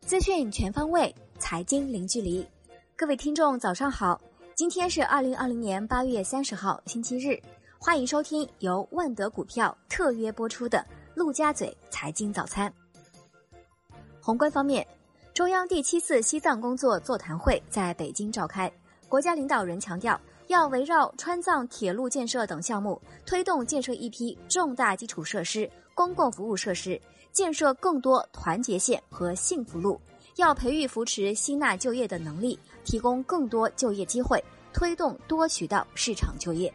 资讯全方位，财经零距离。各位听众，早上好！今天是二零二零年八月三十号，星期日。欢迎收听由万德股票特约播出的《陆家嘴财经早餐》。宏观方面，中央第七次西藏工作座谈会在北京召开，国家领导人强调，要围绕川藏铁路建设等项目，推动建设一批重大基础设施、公共服务设施。建设更多团结线和幸福路，要培育扶持吸纳就业的能力，提供更多就业机会，推动多渠道市场就业。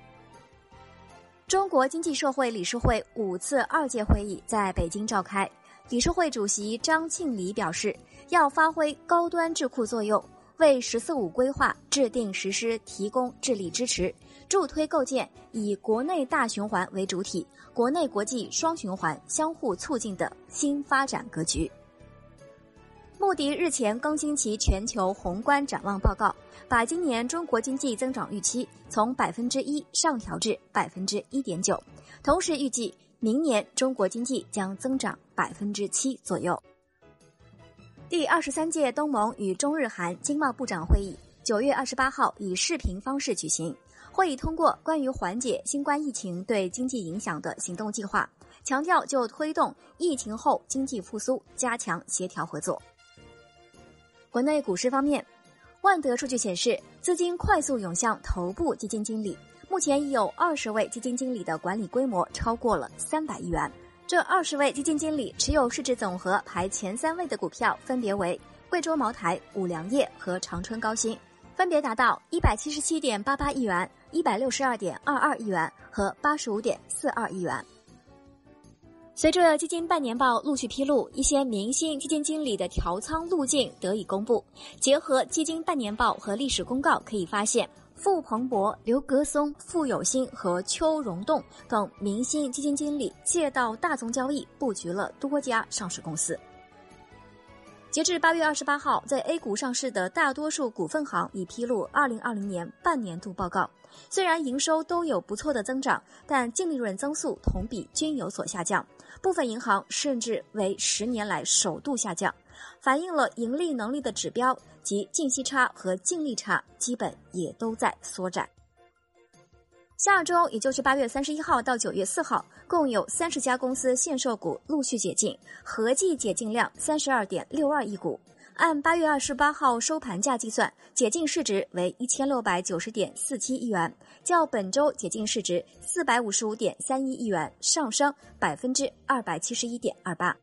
中国经济社会理事会五次二届会议在北京召开，理事会主席张庆礼表示，要发挥高端智库作用，为“十四五”规划制定实施提供智力支持。助推构建以国内大循环为主体、国内国际双循环相互促进的新发展格局。穆迪日前更新其全球宏观展望报告，把今年中国经济增长预期从百分之一上调至百分之一点九，同时预计明年中国经济将增长百分之七左右。第二十三届东盟与中日韩经贸部长会议九月二十八号以视频方式举行。会议通过关于缓解新冠疫情对经济影响的行动计划，强调就推动疫情后经济复苏加强协调合作。国内股市方面，万德数据显示，资金快速涌向头部基金经理，目前已有二十位基金经理的管理规模超过了三百亿元。这二十位基金经理持有市值总和排前三位的股票分别为贵州茅台、五粮液和长春高新。分别达到一百七十七点八八亿元、一百六十二点二二亿元和八十五点四二亿元。随着基金半年报陆续披露，一些明星基金经理的调仓路径得以公布。结合基金半年报和历史公告，可以发现，傅鹏博、刘格松、傅有兴和邱荣栋等明星基金经理借道大宗交易布局了多家上市公司。截至八月二十八号，在 A 股上市的大多数股份行已披露二零二零年半年度报告。虽然营收都有不错的增长，但净利润增速同比均有所下降，部分银行甚至为十年来首度下降，反映了盈利能力的指标及净息差和净利差基本也都在缩窄。下周，也就是八月三十一号到九月四号，共有三十家公司限售股陆续解禁，合计解禁量三十二点六二亿股。按八月二十八号收盘价计算，解禁市值为一千六百九十点四七亿元，较本周解禁市值四百五十五点三一亿元上升百分之二百七十一点二八。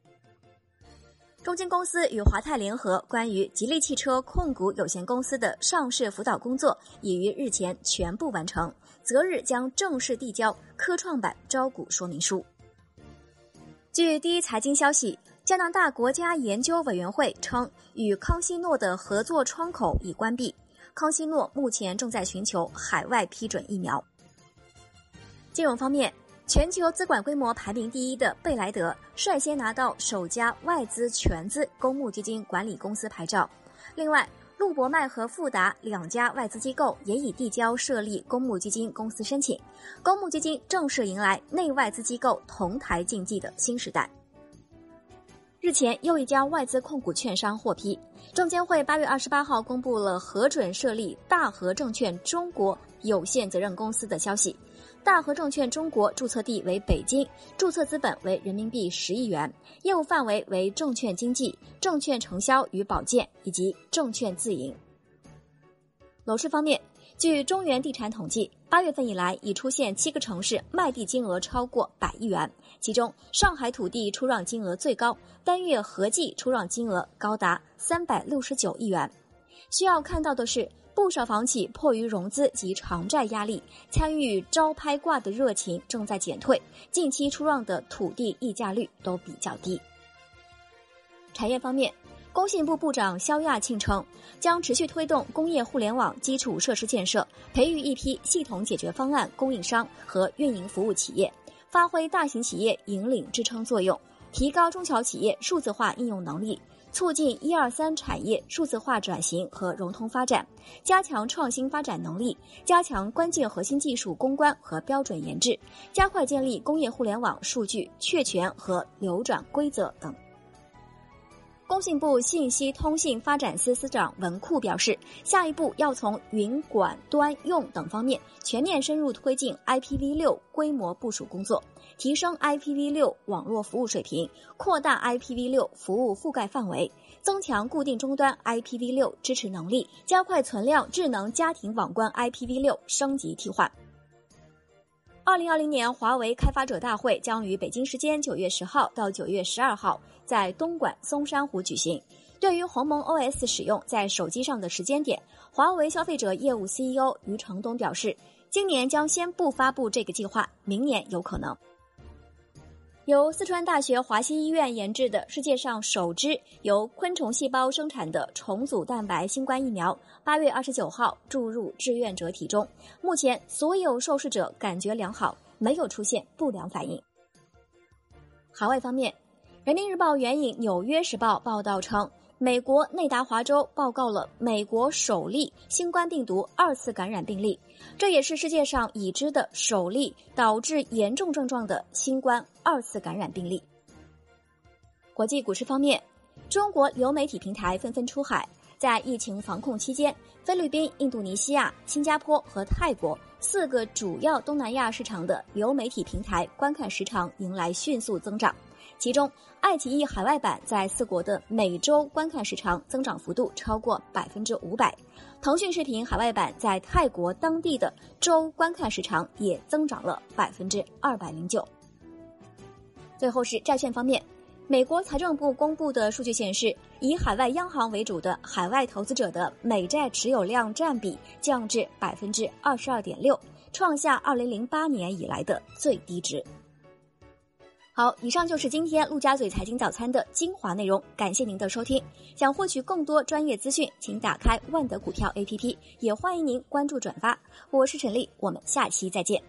中金公司与华泰联合关于吉利汽车控股有限公司的上市辅导工作已于日前全部完成。择日将正式递交科创板招股说明书。据第一财经消息，加拿大国家研究委员会称，与康希诺的合作窗口已关闭。康希诺目前正在寻求海外批准疫苗。金融方面，全球资管规模排名第一的贝莱德率先拿到首家外资全资公募基金管理公司牌照。另外，陆博迈和富达两家外资机构也已递交设立公募基金公司申请，公募基金正式迎来内外资机构同台竞技的新时代。日前，又一家外资控股券商获批，证监会八月二十八号公布了核准设立大和证券中国有限责任公司的消息。大和证券中国注册地为北京，注册资本为人民币十亿元，业务范围为证券经纪、证券承销与保荐以及证券自营。楼市方面，据中原地产统计，八月份以来已出现七个城市卖地金额超过百亿元，其中上海土地出让金额最高，单月合计出让金额高达三百六十九亿元。需要看到的是。不少房企迫于融资及偿债压力，参与招拍挂的热情正在减退，近期出让的土地溢价率都比较低。产业方面，工信部部长肖亚庆称，将持续推动工业互联网基础设施建设，培育一批系统解决方案供应商和运营服务企业，发挥大型企业引领支撑作用，提高中小企业数字化应用能力。促进一二三产业数字化转型和融通发展，加强创新发展能力，加强关键核心技术攻关和标准研制，加快建立工业互联网数据确权和流转规则等。工信部信息通信发展司司长文库表示，下一步要从云管端用等方面全面深入推进 IPv6 规模部署工作，提升 IPv6 网络服务水平，扩大 IPv6 服务覆盖范围，增强固定终端 IPv6 支持能力，加快存量智能家庭网关 IPv6 升级替换。二零二零年华为开发者大会将于北京时间九月十号到九月十二号在东莞松山湖举行。对于鸿蒙 OS 使用在手机上的时间点，华为消费者业务 CEO 余承东表示，今年将先不发布这个计划，明年有可能。由四川大学华西医院研制的世界上首支由昆虫细胞生产的重组蛋白新冠疫苗，八月二十九号注入志愿者体中。目前所有受试者感觉良好，没有出现不良反应。海外方面，《人民日报》援引《纽约时报》报道称。美国内达华州报告了美国首例新冠病毒二次感染病例，这也是世界上已知的首例导致严重症状的新冠二次感染病例。国际股市方面，中国流媒体平台纷纷出海，在疫情防控期间，菲律宾、印度尼西亚、新加坡和泰国四个主要东南亚市场的流媒体平台观看时长迎来迅速增长。其中，爱奇艺海外版在四国的每周观看时长增长幅度超过百分之五百，腾讯视频海外版在泰国当地的周观看时长也增长了百分之二百零九。最后是债券方面，美国财政部公布的数据显示，以海外央行为主的海外投资者的美债持有量占比降至百分之二十二点六，创下二零零八年以来的最低值。好，以上就是今天陆家嘴财经早餐的精华内容，感谢您的收听。想获取更多专业资讯，请打开万德股票 APP，也欢迎您关注转发。我是陈丽，我们下期再见。